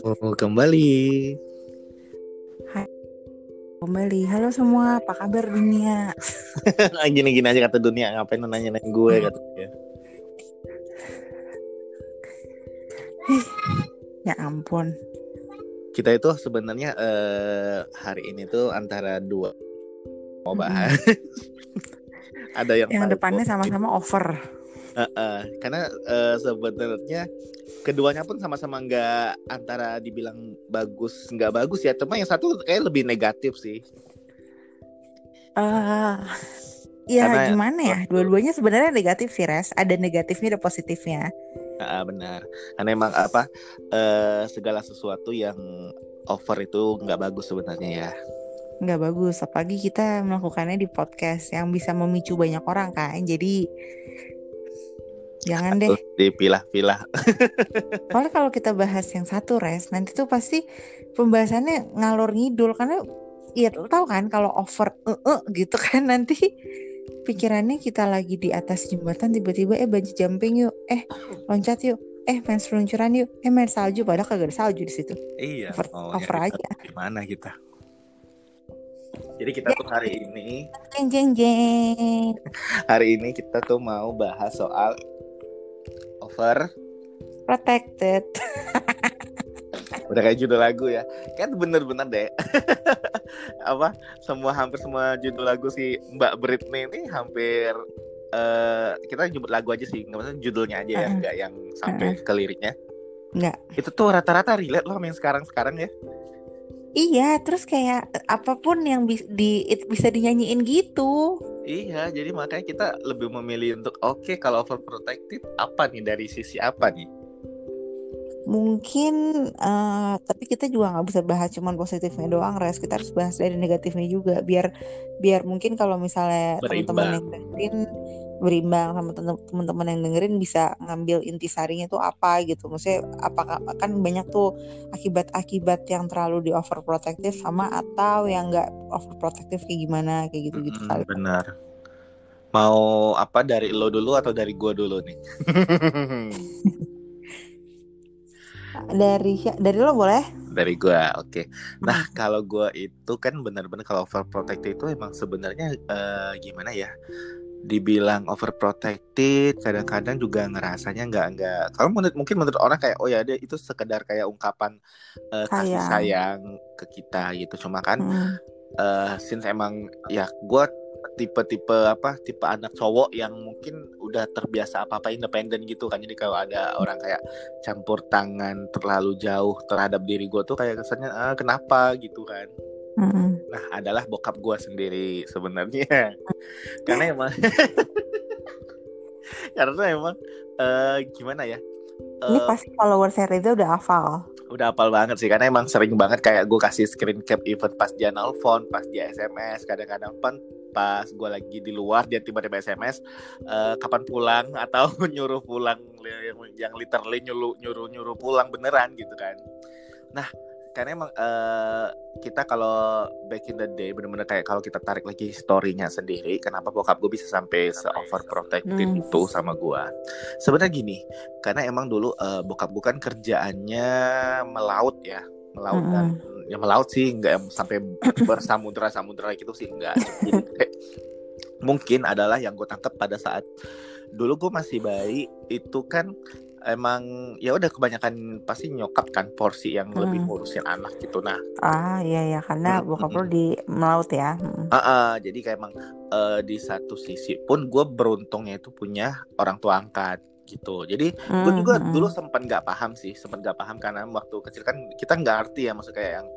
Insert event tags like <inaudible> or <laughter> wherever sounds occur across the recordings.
Bertemu kembali. Kembali, halo semua, apa kabar dunia? <laughs> Gini-gini aja kata dunia, ngapain nanya-nanya gue kata dia. Ya ampun, Kita itu sebenarnya eh, hari ini tuh antara dua mau bahas. <laughs> Ada yang, yang depannya sama-sama over. Eh, eh, karena eh, sebenarnya keduanya pun sama-sama nggak antara dibilang bagus nggak bagus ya, cuma yang satu kayak lebih negatif sih. eh ya Karena- gimana ya? Dua-duanya sebenarnya negatif sih, Res. Ada negatifnya, ada positifnya. Ah, benar. Karena emang apa eh, segala sesuatu yang over itu nggak bagus sebenarnya ya. Nggak bagus, apalagi kita melakukannya di podcast yang bisa memicu banyak orang kan. Jadi jangan deh. Dipilah-pilah. <laughs> Soalnya kalau kita bahas yang satu, Res, nanti tuh pasti pembahasannya ngalor ngidul karena ya tahu kan kalau over eh eh, gitu kan nanti pikirannya kita lagi di atas jembatan tiba-tiba eh bungee jumping yuk, eh loncat yuk, eh main seluncuran yuk, eh main salju padahal kagak ada salju di situ. Iya. Over, Oh, over ya, aja. Gimana kita? Jadi kita tuh hari ini, Jeng jeng jeng. <laughs> hari ini kita tuh mau bahas soal over. Protected. <laughs> Udah kayak judul lagu ya. Kan bener-bener deh. <laughs> apa? Semua hampir semua judul lagu si Mbak Britney ini hampir eh kita nyebut lagu aja sih, nggak maksudnya judulnya aja ya, Uh-uh. nggak yang sampai ke liriknya. Nggak. Itu tuh rata-rata relate loh sama yang sekarang-sekarang ya. Iya, terus kayak apa pun yang bis- di bisa dinyanyiin gitu. Iya, jadi makanya kita lebih memilih untuk oke kalau overprotected apa nih dari sisi apa nih? Mungkin eh, tapi kita juga nggak bisa bahas cuman positifnya doang, Res. Kita harus bahas dari negatifnya juga biar biar mungkin kalau misalnya teman-teman yang dengerin berimbang sama teman-teman yang dengerin bisa ngambil intisarinya tuh apa gitu. Maksudnya apakah kan banyak tuh akibat-akibat yang terlalu di overprotective sama atau yang nggak overprotective kayak gimana kayak gitu-gitu Mm-mm, kali. benar. Mau apa dari lo dulu atau dari gua dulu nih? <laughs> Dari dari lo boleh? dari gua, oke. Nah, kalau gua itu kan benar-benar kalau overprotected itu emang sebenarnya eh, gimana ya? Dibilang overprotected, kadang-kadang juga ngerasanya nggak nggak. Kalau menurut mungkin menurut orang kayak oh ya dia itu sekedar kayak ungkapan eh, kasih Sayang. sayang ke kita gitu. Cuma kan Mm. eh since emang ya gue tipe-tipe apa tipe anak cowok yang mungkin udah terbiasa apa apa independen gitu kan jadi kalau ada orang kayak campur tangan terlalu jauh terhadap diri gue tuh kayak kesannya ah, kenapa gitu kan Mm-mm. nah adalah bokap gue sendiri sebenarnya <laughs> karena emang <laughs> karena emang eh, gimana ya Ini Eh, pasti followersnya Reza udah hafal. udah hafal banget sih karena emang sering banget kayak gue kasih screen cap event pas dia nelfon pas dia SMS kadang-kadang pan pas gue lagi di luar dia tiba-tiba SMS eh, kapan pulang <laughs> atau nyuruh pulang yang, yang literally nyuruh nyuruh nyuruh pulang beneran gitu kan nah karena emang eh, kita kalau back in the day bener-bener kayak kalau kita tarik lagi story-nya sendiri kenapa bokap gue bisa sampai se overprotected Hmm. itu sama gue sebenarnya gini karena emang dulu eh, bokap gue kan kerjaannya melaut ya melaut dan ya melaut sih nggak yang sampai <coughs> bersamudra samudra gitu sih nggak jadi kayak, mungkin adalah yang gue tangkap pada saat dulu gue masih bayi itu kan emang ya udah kebanyakan pasti nyokap kan porsi yang lebih Hmm. ngurusin anak gitu nah Ah iya ya karena Mm, bokap mm, lo di melaut ya. Mm. ah, ah, jadi kayak emang eh, di satu sisi pun gue beruntungnya itu punya orang tua angkat gitu jadi gue juga dulu sempat nggak paham sih sempat nggak paham karena waktu kecil kan kita nggak ngerti ya maksud kayak yang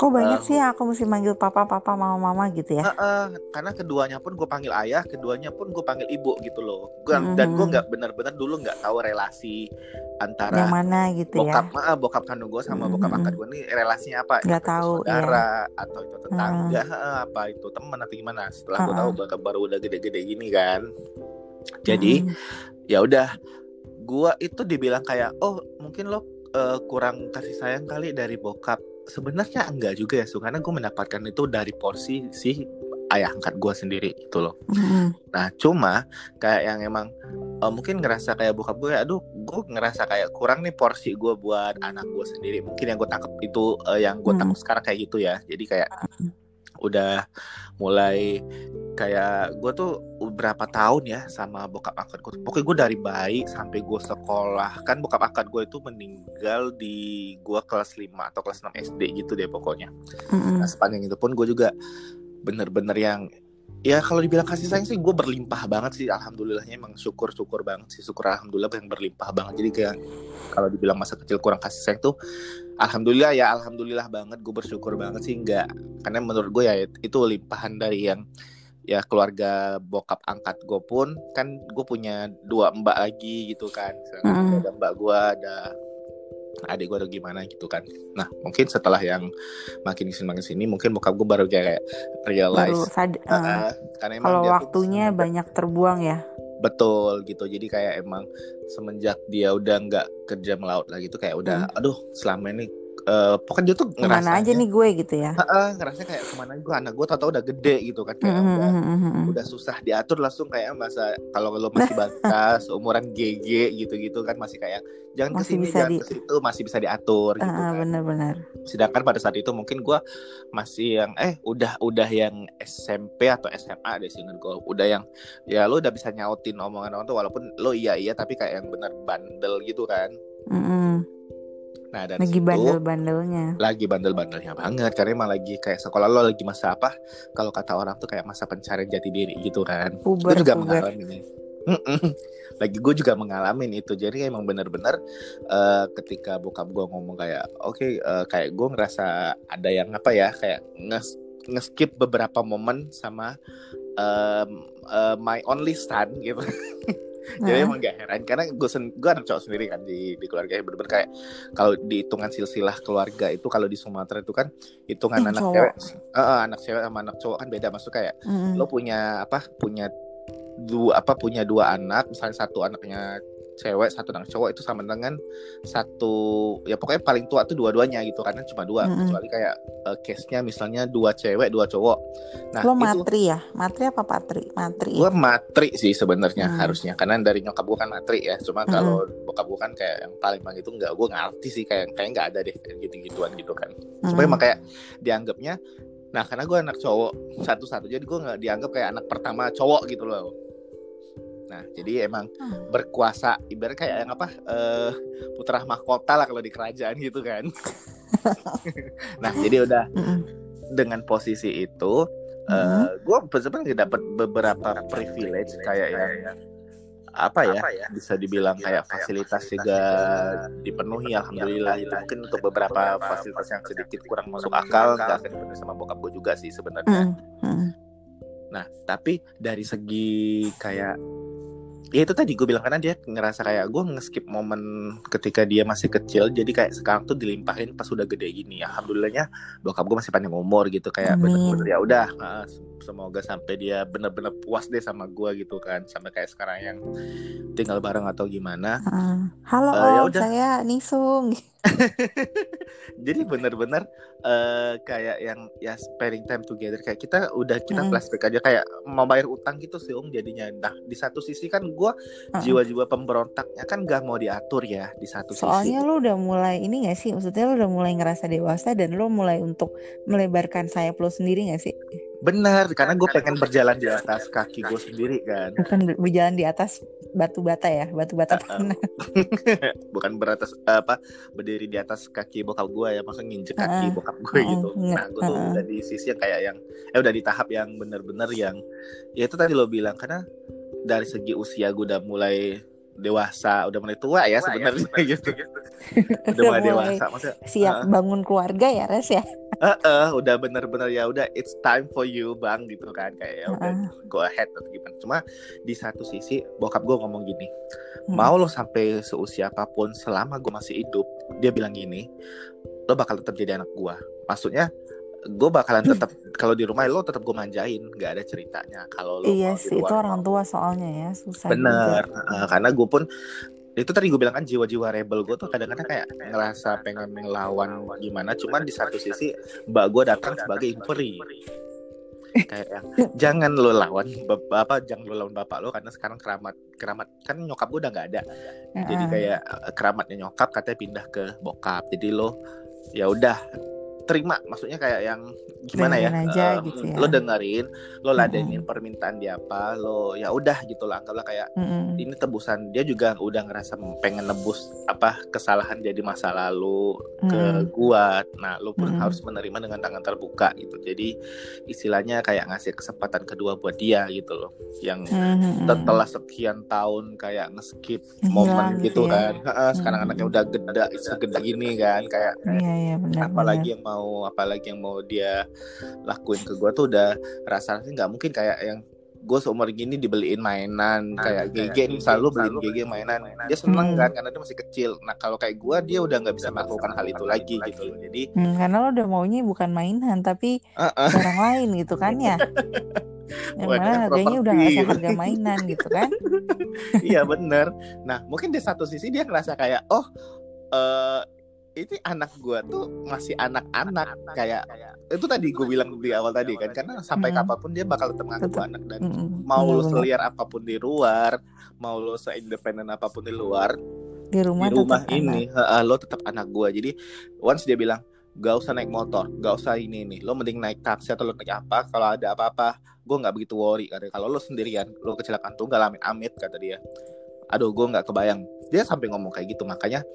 Kok banyak eh, sih aku mesti manggil papa papa mama mama gitu ya? Heeh, karena keduanya pun gue panggil ayah, keduanya pun gue panggil ibu gitu loh. Gua, Mhm. Dan gue nggak benar-benar dulu nggak tahu relasi Yang antara mana gitu bokap, ya? maaf, bokap kandung gue sama Mhm. bokap angkat gue nih relasinya apa? Nggak Apa itu tahu, iya. saudara atau itu tetangga, heeh, apa itu teman atau gimana? Setelah gue tahu baru udah gede-gede gini kan. Jadi Mm. ya udah, gue itu dibilang kayak oh mungkin lo eh, kurang kasih sayang kali dari bokap. Sebenarnya enggak juga ya, Su, karena gue mendapatkan itu dari porsi si ayah angkat gue sendiri itu loh. Mm. Nah, cuma kayak yang emang uh, mungkin ngerasa kayak bokap gue aduh gue ngerasa kayak kurang nih porsi gue buat anak gue sendiri mungkin yang gue tangkap itu uh, yang gue tangkap hmm. sekarang kayak gitu ya jadi kayak hmm. udah mulai kayak gue tuh berapa tahun ya sama bokap angkat gue pokoknya gue dari bayi sampai gue sekolah kan bokap angkat gue itu meninggal di gue kelas 5 atau kelas 6 SD gitu deh pokoknya. Mm-hmm. nah sepanjang itu pun gue juga bener-bener yang ya kalau dibilang kasih sayang sih gue berlimpah banget sih alhamdulillahnya emang syukur syukur banget sih syukur alhamdulillah yang berlimpah banget. Jadi kayak kalau dibilang masa kecil kurang kasih sayang tuh alhamdulillah ya alhamdulillah banget gue bersyukur banget sih enggak karena menurut gue ya itu limpahan dari yang ya keluarga bokap angkat gue pun kan gue punya dua mbak lagi gitu kan mm. ada mbak gue ada adik gue atau gimana gitu kan nah mungkin setelah yang makin ke sini makin sini mungkin bokap gue baru kayak realize baru sad uh, uh, karena emang kalau waktunya tuh, banyak terbuang ya betul gitu jadi kayak emang semenjak dia udah nggak kerja melaut lagi tuh kayak udah hmm. aduh selama ini uh, pokoknya dia tuh ngerasa ke mana aja nih gue gitu ya? Uh, uh, ngerasa kayak ke mana gue anak gue tau-tau udah gede gitu kan kayak mm -hmm. udah, mm -hmm. udah susah diatur langsung kayak masa kalau lo masih batas <laughs> umuran GG gitu-gitu kan masih kayak jangan masih ke sini jangan di... ke situ masih bisa diatur uh, gitu kan. benar-benar. Sedangkan pada saat itu mungkin gue masih yang eh udah udah yang SMP atau SMA deh sih gue. Udah yang ya lo udah bisa nyautin omongan orang tuh walaupun lo iya iya tapi kayak yang benar bandel gitu kan. Mm -hmm Nah dari lagi bandel-bandelnya. Lagi bandel-bandelnya banget karena emang lagi kayak sekolah lo lagi masa apa? Kalau kata orang tuh kayak masa pencarian jati diri gitu kan. Puber, gue juga puber. mengalami ini. lagi gue juga mengalami itu jadi emang bener-bener uh, ketika bokap gue ngomong kayak oke okay, uh, eh, kayak gue ngerasa ada yang apa ya kayak nges ngeskip beberapa momen sama um, uh, my only son gitu <laughs> jadi emang gak heran karena gue gue anak cowok sendiri kan di di keluarga yang bener-bener kayak kalau di hitungan silsilah keluarga itu kalau di Sumatera itu kan hitungan eh, anak cowok. cewek uh, anak cewek sama anak cowok kan beda maksud kayak mm. lo punya apa punya dua apa punya dua anak misalnya satu anaknya cewek satu anak cowok itu sama dengan satu ya pokoknya paling tua tuh dua-duanya gitu karena cuma dua mm -hmm. kecuali kayak uh, case-nya misalnya dua cewek dua cowok nah lo matri ya matri apa patri matri gue matri sih sebenarnya mm. harusnya karena dari nyokap gue kan matri ya cuma mm. kalau bokap gue kan kayak yang paling bang itu nggak gue ngerti sih kayak kayak nggak ada deh gitu-gituan gitu kan mm. supaya emang kayak dianggapnya Nah karena gue anak cowok satu-satu jadi gue nggak dianggap kayak anak pertama cowok gitu loh. Nah, jadi emang hmm. berkuasa ibarat kayak yang apa uh, putra mahkota lah kalau di kerajaan gitu kan. <laughs> nah, jadi udah hmm. dengan posisi itu uh, hmm. gue sebenarnya dapat beberapa privilege kayak yang apa ya, apa ya bisa dibilang kayak fasilitas juga dipenuhi alhamdulillah itu mungkin untuk beberapa fasilitas yang sedikit kurang masuk akal nggak akan dipenuhi sama bokap gue juga sih sebenarnya. Nah, tapi dari segi kayak ya itu tadi gue bilang karena dia ngerasa kayak gue ngeskip momen ketika dia masih kecil. Jadi kayak sekarang tuh dilimpahin pas udah gede gini. Ya alhamdulillahnya bokap gue masih panjang umur gitu. Kayak bener-bener ya udah uh, semoga sampai dia bener-bener puas deh sama gue gitu kan. Sampai kayak sekarang yang tinggal bareng atau gimana. Uh, halo uh, om. saya Nisung <laughs> <laughs> jadi benar-benar uh, kayak yang ya spending time together. Kayak kita udah kita mm. flashback aja kayak mau bayar utang gitu sih om jadinya. Nah di satu sisi kan gue jiwa-jiwa pemberontaknya kan gak mau diatur ya di satu soalnya sisi. Soalnya lu udah mulai ini gak sih? Maksudnya lu udah mulai ngerasa dewasa dan lu mulai untuk melebarkan sayap lu sendiri gak sih Benar, karena gue pengen berjalan di atas kaki gue sendiri kan. Bukan berjalan di atas batu bata ya, batu bata uh, <laughs> Bukan beratas apa berdiri di atas kaki bokap gue ya, maksudnya nginjek kaki uh, bokap gue uh, gitu. Nah, gue tuh uh, udah di sisi yang kayak yang eh udah di tahap yang bener-bener yang ya itu tadi lo bilang karena dari segi usia gue udah mulai dewasa, udah mulai tua ya, ya sebenarnya ya, gitu. <laughs> udah mulai dewasa, maksudnya siap uh, bangun keluarga ya, Res ya. Uh, uh, udah bener-bener ya udah it's time for you bang gitu kan kayak ya udah uh. go ahead atau gimana. Cuma di satu sisi bokap gue ngomong gini, hmm. mau lo sampai seusia apa pun selama gue masih hidup, dia bilang gini, lo bakal tetap jadi anak gue. Maksudnya gue bakalan <laughs> tetap kalau di rumah lo tetap gue manjain nggak ada ceritanya kalau lo iya sih itu orang tua soalnya ya susah bener uh, karena gue pun itu tadi gue bilang kan jiwa-jiwa rebel gue tuh kadang-kadang kayak ngerasa pengen melawan gimana cuman di satu sisi mbak gue datang sebagai imperi. Kayak yang jangan lo lawan bapak jangan lo lawan bapak lo karena sekarang keramat keramat kan nyokap gue udah nggak ada. Jadi kayak eh, keramatnya nyokap katanya pindah ke bokap. Jadi lo ya udah terima maksudnya kayak yang gimana ya aja, uh, gitu ya lo dengerin lo ladenin mm-hmm. permintaan dia apa lo ya udah gitu lah anggaplah kayak mm-hmm. ini tebusan dia juga udah ngerasa pengen nebus apa kesalahan jadi masa lalu mm-hmm. ke gua nah lo pun mm-hmm. harus menerima dengan tangan terbuka gitu jadi istilahnya kayak ngasih kesempatan kedua buat dia gitu loh yang mm-hmm. setelah sekian tahun kayak ngeskip momen gitu ya. kan sekarang mm-hmm. anaknya udah gede segede gini kan kayak iya, iya, benar, apalagi benar. yang mau mau apalagi yang mau dia lakuin ke gue tuh udah rasanya nggak mungkin. Kayak yang gue seumur gini dibeliin mainan nah, kayak GG selalu beliin GG mainan. mainan. dia seneng hmm. kan karena dia masih kecil. Nah kalau kayak gue dia udah nggak bisa melakukan hal itu lagi gitu loh. Jadi hmm, karena lo udah maunya bukan mainan tapi uh -uh. orang lain gitu kan ya? <laughs> Yang mana harganya udah nggak harga mainan gitu kan? <laughs> Iya bener. Nah mungkin di satu sisi dia ngerasa kayak oh uh, ini anak gue tuh masih anak-anak kayak itu tadi gue bilang di awal tadi kan karena sampai mm. kapan pun dia bakal tetap ngaku anak dan mm. mau lo seliar apa pun di luar mau lo seindependen apa pun di luar di rumah, di rumah ini anak. lo tetap anak gue jadi once dia bilang gak usah naik motor gak usah ini nih lo mending naik taksi atau lo naik apa kalau ada apa-apa gue nggak begitu worry katanya. Kalau lo sendirian lo kecelakaan tuh gak amit amit kata dia. Aduh gue nggak kebayang dia sampai ngomong kayak gitu makanya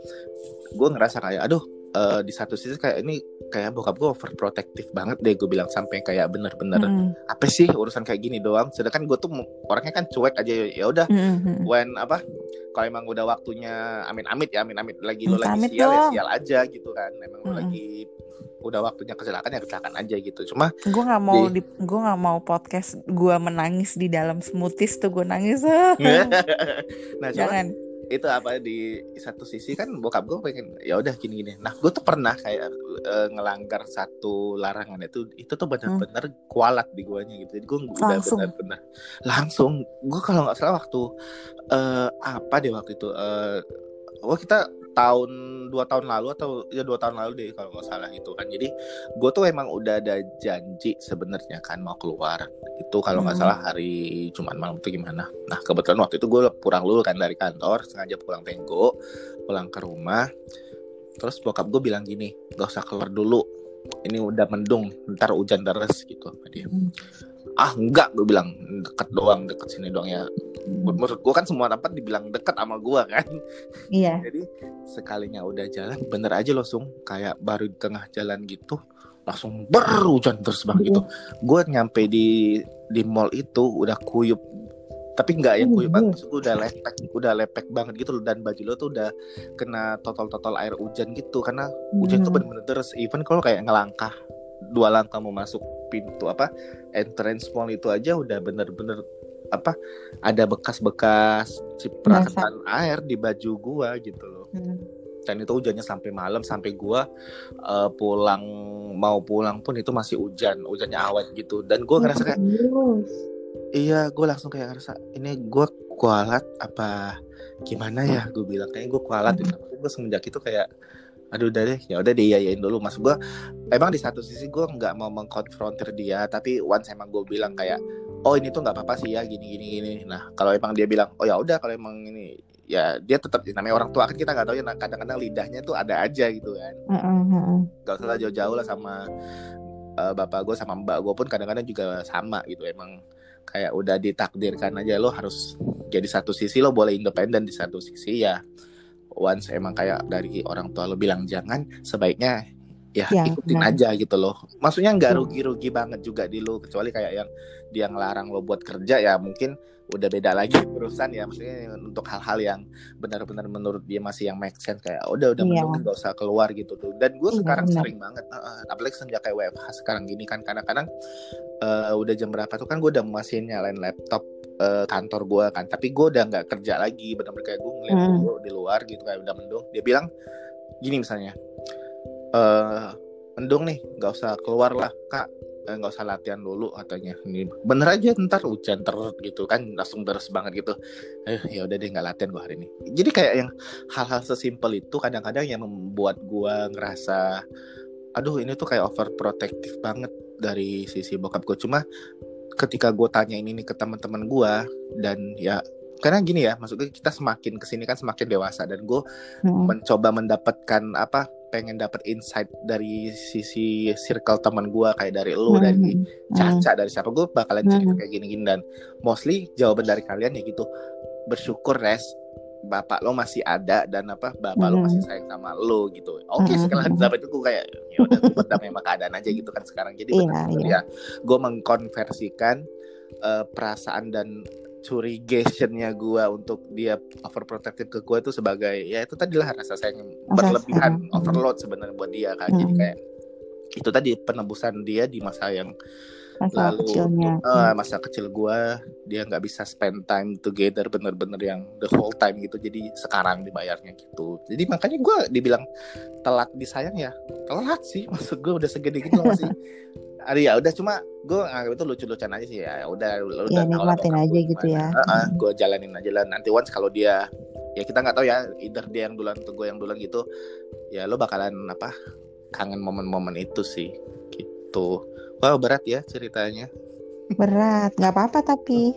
gue ngerasa kayak aduh uh, di satu sisi kayak ini kayak bokap gue overprotective banget deh gue bilang sampai kayak bener-bener hmm. apa sih urusan kayak gini doang sedangkan gue tuh orangnya kan cuek aja ya udah hmm. hmm. when apa kalau emang udah waktunya amin amit ya amin amit lagi lo lagi sial ya sial aja gitu kan emang hmm. lo lagi udah waktunya kecelakaan ya kecelakaan aja gitu cuma gue nggak mau di, di gue nggak mau podcast gue menangis di dalam smoothies tuh gue nangis <laughs> <laughs> nah jangan itu apa di satu sisi kan bokap gue pengen ya udah gini gini nah gue tuh pernah kayak uh, ngelanggar satu larangan itu itu tuh benar-benar hmm. kualat di guanya gitu. Jadi gue udah benar-benar langsung. Gue kalau nggak salah waktu uh, apa deh waktu itu uh, oh kita tahun dua tahun lalu atau ya dua tahun lalu deh kalau nggak salah itu kan. Jadi gue tuh emang udah ada janji sebenarnya kan mau keluar. Itu kalau nggak hmm. salah hari Jumat malam itu gimana. Nah kebetulan waktu itu gue pulang dulu kan dari kantor sengaja pulang tenggo pulang ke rumah. Terus bokap gue bilang gini gak usah keluar dulu. Ini udah mendung ntar hujan deras gitu dia. Hmm. Ah enggak gue bilang deket doang deket sini doang ya. Menurut gue kan semua tempat dibilang deket sama gue kan? Iya. Jadi sekalinya udah jalan bener aja langsung kayak baru di tengah jalan gitu langsung berhujan terus banget gitu. Gue nyampe di di mall itu udah kuyup. Tapi nggak yang kuyup banget udah lepek udah lepek banget gitu loh. Dan baju lo tuh udah kena total total air hujan gitu. Karena hujan tuh bener-bener terus even kalau kayak ngelangkah dua langkah mau masuk pintu apa entrance mall itu aja udah bener-bener apa ada bekas-bekas cipratan air di baju gua gitu loh. Hmm. Dan itu hujannya sampai malam sampai gua uh, pulang mau pulang pun itu masih hujan, hujannya awet gitu. Dan gua ngerasa kayak Iya, gue langsung kayak ngerasa ini gue kualat apa gimana ya? Gue bilang kayak gue kualat. Hmm. Gitu. Gue semenjak itu kayak aduh udah deh ya udah diiyain dulu mas gue emang di satu sisi gue nggak mau mengkonfrontir dia tapi once emang gue bilang kayak oh ini tuh nggak apa-apa sih ya gini gini gini. Nah kalau emang dia bilang oh ya udah kalau emang ini ya dia tetap namanya orang tua kan kita nggak tahu ya nah, kadang-kadang lidahnya tuh ada aja gitu kan. Mm-hmm. gak usah jauh-jauh lah sama uh, bapak gue sama mbak gue pun kadang-kadang juga sama gitu emang kayak udah ditakdirkan aja lo harus jadi satu sisi lo boleh independen di satu sisi ya. Once emang kayak dari orang tua lo bilang jangan sebaiknya ya, ya ikutin nah. aja gitu loh maksudnya nggak rugi-rugi banget juga di lo kecuali kayak yang dia ngelarang lo buat kerja ya mungkin udah beda lagi <laughs> urusan ya maksudnya untuk hal-hal yang benar-benar menurut dia masih yang make sense kayak udah udah yeah. mending gak usah keluar gitu tuh dan gue yeah, sekarang benar. sering banget uh, apalagi sejak kayak WFH sekarang gini kan kadang-kadang uh, udah jam berapa tuh kan gue udah masih nyalain laptop uh, kantor gue kan tapi gue udah nggak kerja lagi benar-benar kayak gue ngeliat hmm. di luar gitu kayak udah mendung dia bilang gini misalnya uh, mendung nih nggak usah keluar lah kak. Eh, nggak eh, usah latihan dulu katanya. Ini bener aja ntar hujan terus gitu kan langsung beres banget gitu. Eh ya udah deh nggak latihan gua hari ini. Jadi kayak yang hal-hal sesimpel itu kadang-kadang yang membuat gua ngerasa aduh ini tuh kayak overprotective banget dari sisi bokap gue cuma ketika gue tanya ini nih ke teman-teman gue dan ya karena gini ya maksudnya kita semakin ke sini kan semakin dewasa dan gue hmm. mencoba mendapatkan apa pengen dapat insight dari sisi circle teman gue kayak dari lo hmm. dari Caca hmm. dari siapa gue bakalan cerita hmm. kayak gini-gini dan mostly jawaban dari kalian ya gitu bersyukur res bapak lo masih ada dan apa bapak mm. lo masih sayang sama lo gitu oke okay, mm. setelah sampai itu gue kayak ya udah gue berdamai sama keadaan aja gitu kan sekarang jadi yeah, benar-benar yeah. ya gue mengkonversikan uh, perasaan dan curigationnya gue untuk dia overprotective ke gue itu sebagai ya itu tadi lah rasa sayang berlebihan overload sebenarnya buat dia kan mm. jadi kayak itu tadi penebusan dia di masa yang masa lalu. kecilnya. Uh, masa kecil gue dia nggak bisa spend time together bener-bener yang the whole time gitu. Jadi sekarang dibayarnya gitu. Jadi makanya gue dibilang telat disayang ya. Telat sih <laughs> maksud gue udah segede gitu masih <laughs> ada ya udah cuma gue nganggap itu lucu-lucuan aja sih ya udah lu udah ya, nikmatin aja gitu ya uh, uh, gue jalanin aja lah nanti once kalau dia ya kita nggak tahu ya either dia yang duluan atau gue yang duluan gitu ya lo bakalan apa kangen momen-momen itu sih gitu Wow berat ya ceritanya. Berat, nggak apa-apa tapi.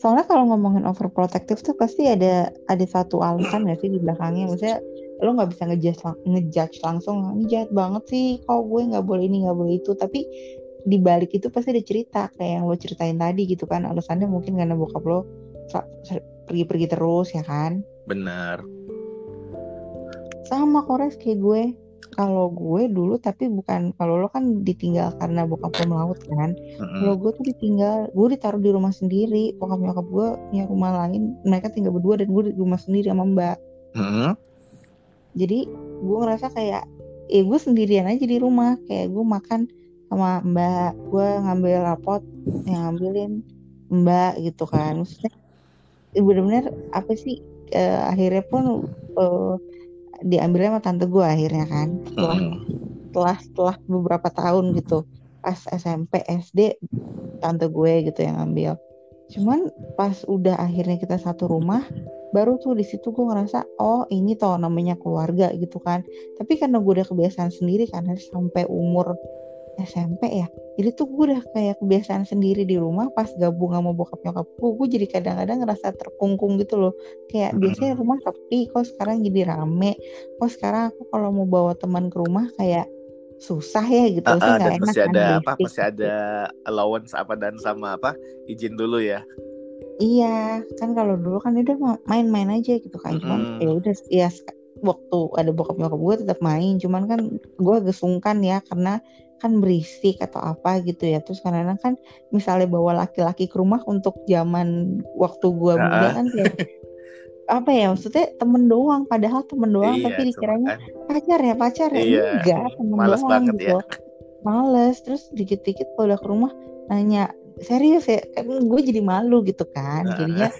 Soalnya kalau ngomongin overprotective tuh pasti ada ada satu alasan ya sih di belakangnya. Maksudnya lo nggak bisa ngejudge, ngejudge langsung ini jahat banget sih kok gue nggak boleh ini nggak boleh itu. Tapi di balik itu pasti ada cerita kayak yang lo ceritain tadi gitu kan alasannya mungkin karena bokap lo pergi-pergi terus ya kan? Benar. Sama kores kayak gue. Kalau gue dulu tapi bukan kalau lo kan ditinggal karena bokap lo melaut kan mm-hmm. kalau gue tuh ditinggal gue ditaruh di rumah sendiri bokap nyokap gue punya rumah lain mereka tinggal berdua dan gue di rumah sendiri sama mbak. Mm-hmm. Jadi gue ngerasa kayak eh gue sendirian aja di rumah. Kayak gue makan sama mbak gue ngambil rapot yang ngambilin mbak gitu kan. Maksudnya bener-bener apa sih uh, akhirnya pun uh, diambilnya sama tante gue akhirnya kan. Setelah hmm. setelah setelah beberapa tahun gitu. Pas SMP SD tante gue gitu yang ambil cuman pas udah akhirnya kita satu rumah baru tuh di situ gue ngerasa oh ini toh namanya keluarga gitu kan. Tapi karena gue udah kebiasaan sendiri kan sampai umur SMP ya jadi tuh gue udah kayak kebiasaan sendiri di rumah pas gabung sama bokap nyokap gue gue jadi kadang-kadang ngerasa terkungkung gitu loh. Kayak biasanya rumah sepi kok sekarang jadi rame. Kok sekarang aku kalau mau bawa teman ke rumah kayak susah ya gitu uh, sih nggak enak masih kan ada apa masih ada allowance apa dan sama apa izin dulu ya iya kan kalau dulu kan udah main-main aja gitu kan mm -hmm. cuman ya udah ya waktu ada bokap nyokap gue tetap main cuman kan gue agak sungkan ya karena kan berisik atau apa gitu ya terus karena kan misalnya bawa laki-laki ke rumah untuk zaman waktu gue muda kan kayak <laughs> apa ya maksudnya temen doang padahal temen doang iya, tapi dikiranya kan. Pacar ya pacar ya? Iya, enggak temen Males doang gitu. ya. males terus dikit-dikit kalau udah ke rumah nanya serius ya? Kan gue jadi malu gitu kan jadinya. <laughs>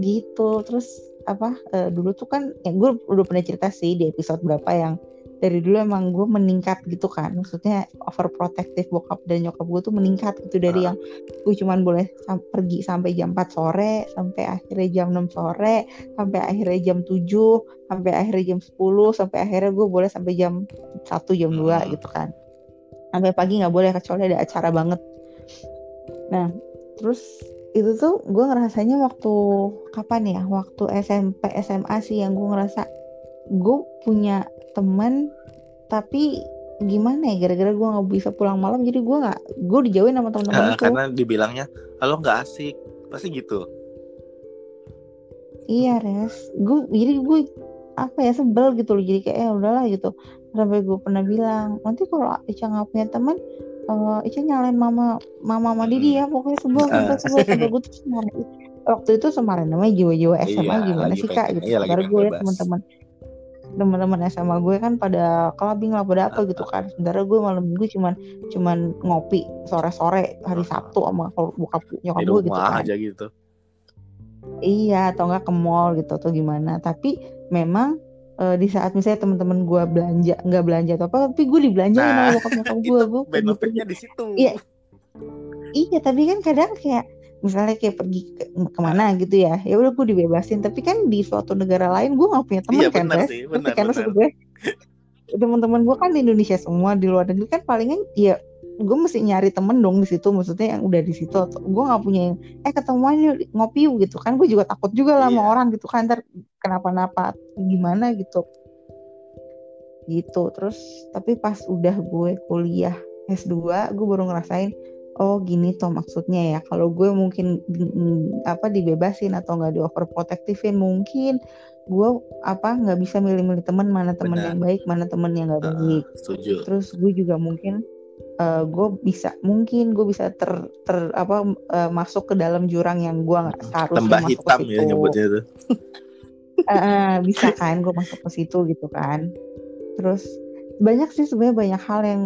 Gitu terus apa uh, dulu tuh kan ya gue udah pernah cerita sih di episode berapa yang dari dulu emang gue meningkat gitu kan maksudnya overprotective bokap dan nyokap gue tuh meningkat gitu dari uh. yang gue cuman boleh sam pergi sampai jam 4 sore sampai akhirnya jam 6 sore sampai akhirnya jam 7 sampai akhirnya jam 10 sampai akhirnya gue boleh sampai jam 1 jam 2 uh. gitu kan sampai pagi nggak boleh kecuali ada acara banget nah terus itu tuh gue ngerasanya waktu kapan ya waktu SMP SMA sih yang gue ngerasa gue punya teman tapi gimana ya gara-gara gue nggak bisa pulang malam jadi gue nggak gue dijauhin sama teman-teman nah, itu. karena dibilangnya kalau nggak asik. Pasti gitu. Iya res. Gue jadi gue apa ya sebel gitu loh. Jadi kayak ya udahlah gitu. Sampai gue pernah bilang nanti kalau Ica nggak punya teman uh, Ica nyalain mama mama mama Didi ya pokoknya sebel sebel sebel sebel. Gue tuh semarang waktu itu semarang namanya jiwa-jiwa SMA iya, gimana sih kak? Gitu iya, baru gue ya teman-teman teman-teman SMA gue kan pada kelabing lah pada apa gitu kan. Sementara gue malam minggu cuman cuman ngopi sore-sore hari Sabtu sama kalau buka nyokap gue gitu kan. aja gitu. Iya atau enggak ke mall gitu atau gimana. Tapi memang uh, di saat misalnya teman-teman gue belanja nggak belanja atau apa tapi gue dibelanja nah, sama bokap nyokap <laughs> gue gue benefitnya di situ. Iya iya tapi kan kadang kayak misalnya kayak pergi ke, ke mana gitu ya. Ya udah gue dibebasin. Tapi kan di suatu negara lain gue gak punya teman iya, kan sih, bener, tapi kan gue teman-teman gue kan di Indonesia semua di luar negeri kan palingan ya gue mesti nyari temen dong di situ maksudnya yang udah di situ. Gue nggak punya yang eh ketemuan yuk ngopi yuk gitu kan. Gue juga takut juga lah sama Iya. orang gitu kan ntar kenapa-napa gimana gitu. Gitu terus tapi pas udah gue kuliah S2 gue baru ngerasain oh gini tuh maksudnya ya kalau gue mungkin apa dibebasin atau nggak di overprotectivin mungkin gue apa nggak bisa milih-milih teman mana teman yang baik mana teman yang nggak baik. setuju. Terus gue juga mungkin eh, gue bisa mungkin gue bisa ter, ter apa eh, masuk ke dalam jurang yang gue nggak seharusnya lembah masuk hitam ke ya situ. nyebutnya tuh. Eh, eh, bisa kan gue masuk ke situ gitu kan. Terus banyak sih sebenarnya banyak hal yang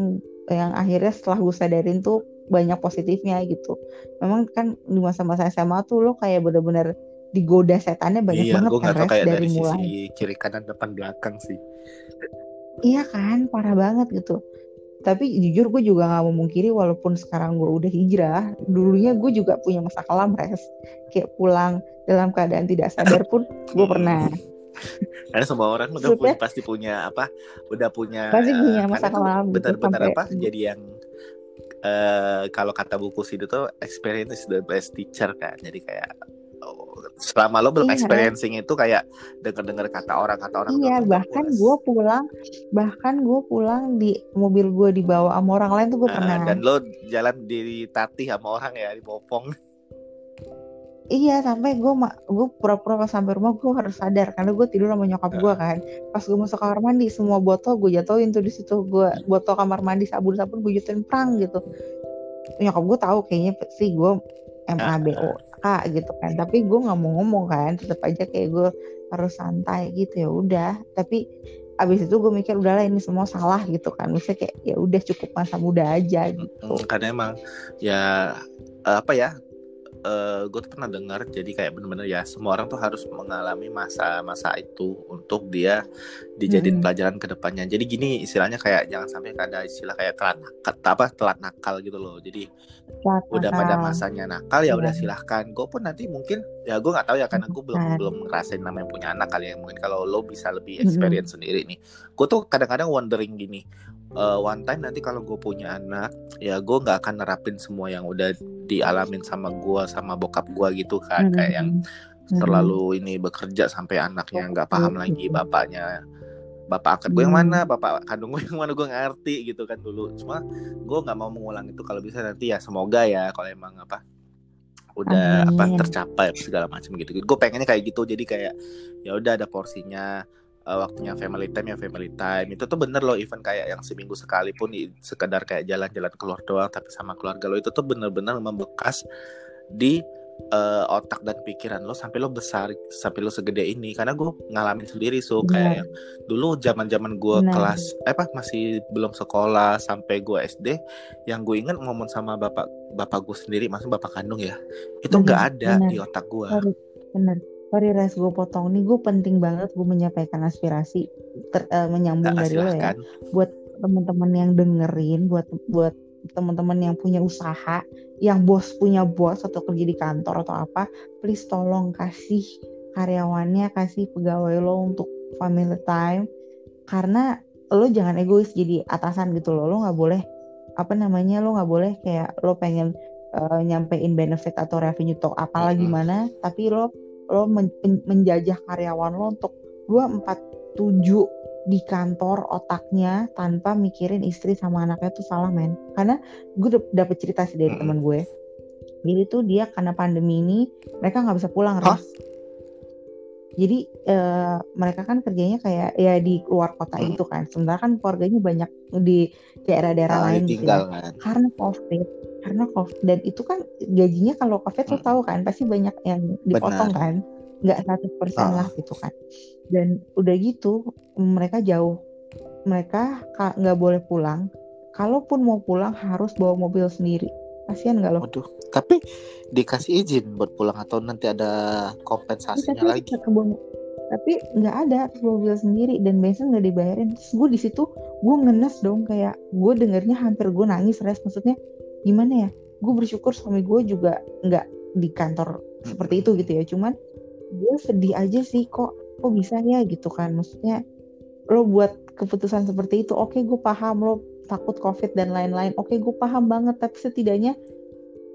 yang akhirnya setelah gue sadarin tuh banyak positifnya gitu memang kan di masa-masa SMA tuh lo kayak bener-bener digoda setannya banyak iya banget gue kan nggak tahu Res, kayak dari dari mulai sisi kiri kanan depan belakang sih Iya kan, parah banget gitu. Tapi jujur gue juga gak memungkiri walaupun sekarang gue udah hijrah, dulunya gue juga punya masa kelam res. Kayak pulang dalam keadaan tidak sadar pun gue pernah. <laughs> karena semua orang udah punya, pasti punya apa udah punya Pasti punya masa kelam gitu, benar-benar sampai- apa jadi yang eh kalau kata buku sih itu tuh experience is the best teacher kan jadi kayak oh, selama lo belum Iya. experiencing itu kayak denger-denger kata orang kata orang Iya, bahkan gue pulang, bahkan gue pulang di mobil gue dibawa sama orang lain tuh gue Nah, pernah. dan lo jalan di tati sama orang ya di bopong <laughs> Iya, sampai gue gue pura-pura pas sampai rumah gue harus sadar karena gue tidur sama nyokap gue kan. Pas gue masuk kamar mandi, semua botol gue jatuhin tuh di situ. Gue botol kamar mandi sabun-sabun gue jatuhin perang gitu. Nyokap gue tahu kayaknya sih gue MABOK gitu kan. Tapi gue nggak mau ngomong kan. Tetap aja kayak gue harus santai gitu ya udah. Tapi abis itu gue mikir udahlah ini semua salah gitu kan. Misalnya kayak ya udah cukup masa muda aja gitu. Karena emang ya apa ya gue tuh pernah dengar jadi kayak bener-bener ya semua orang tuh harus mengalami masa-masa itu untuk dia dijadiin Mm-mm. pelajaran ke depannya jadi gini istilahnya kayak jangan sampai ada istilah kayak telat nakal apa telat nakal gitu loh jadi Saat udah pada masanya nakal ya udah Iya. silahkan gue pun nanti mungkin ya gue nggak tahu ya karena gue belum Benar. belum ngerasain namanya punya anak kali ya. Mungkin kalau lo bisa lebih experience sendiri nih. Gue tuh kadang-kadang wondering gini eh, one time nanti kalau gue punya anak ya gue nggak akan nerapin semua yang udah dialamin sama gue sama bokap gue gitu kan. Kayak yang terlalu ini bekerja sampai anaknya nggak paham lagi Mm-mm. bapaknya bapak angkat gue yang Hmm. mana bapak kandung gue yang mana gue ngerti gitu kan dulu. Cuma gue nggak mau mengulang itu kalau bisa nanti ya semoga ya kalau emang apa udah apa Amin. tercapai apa segala macam gitu gue pengennya kayak gitu jadi kayak ya udah ada porsinya eh, waktunya family time ya family time itu tuh bener loh even kayak yang seminggu sekali pun sekedar kayak jalan-jalan keluar doang tapi sama keluarga lo itu tuh bener-bener membekas di eh, otak dan pikiran lo sampai lo besar sampai lo segede ini karena gue ngalamin sendiri so kayak Benar. yang dulu zaman zaman gue kelas eh, apa masih belum sekolah sampai gue SD yang gue inget ngomong sama bapak bapak gue sendiri maksudnya bapak kandung ya itu nggak ada benar. di otak gue bener. Sorry Res, gue potong nih. Gue penting banget gue menyampaikan aspirasi ter- eh, menyambung Nggak, dari lo ya. Buat teman-teman yang dengerin, buat buat teman-teman yang punya usaha, yang bos punya bos atau kerja di kantor atau apa, please tolong kasih karyawannya, kasih pegawai lo untuk family time. Karena lo jangan egois jadi atasan gitu loh. Lo nggak boleh apa namanya lo nggak boleh kayak lo pengen eh, nyampein benefit atau revenue atau apalah Mm-mm. gimana tapi lo lo men- men- menjajah karyawan lo untuk 2 4 7 di kantor otaknya tanpa mikirin istri sama anaknya tuh salah men karena gue dapet cerita sih dari Mm-mm. temen gue jadi tuh dia karena pandemi ini mereka nggak bisa pulang Hah? Res. jadi eh, mereka kan kerjanya kayak ya di luar kota Mm. gitu kan sementara kan keluarganya banyak di daerah-daerah Ah, lain gitu ya tinggal kan karena covid karena covid dan itu kan gajinya kalau covid lo Mm. tahu kan pasti banyak yang dipotong kan nggak 100% Ah. lah gitu kan dan udah gitu mereka jauh. Mereka ka- nggak boleh pulang. Kalaupun mau pulang harus bawa mobil sendiri. Kasihan nggak lo? Waduh tapi dikasih izin buat pulang atau nanti ada kompensasinya tapi lagi? tapi nggak ada mobil sendiri. Dan biasanya nggak dibayarin. Terus gue di situ gue ngenes dong. Kayak gue dengernya hampir gue nangis res. Maksudnya gimana ya? Gue bersyukur suami gue juga nggak di kantor seperti itu gitu ya. Cuman gue sedih aja sih kok kok bisa ya gitu kan. Maksudnya lo buat keputusan seperti itu oke gue paham lo takut covid dan lain-lain oke gue paham banget tapi setidaknya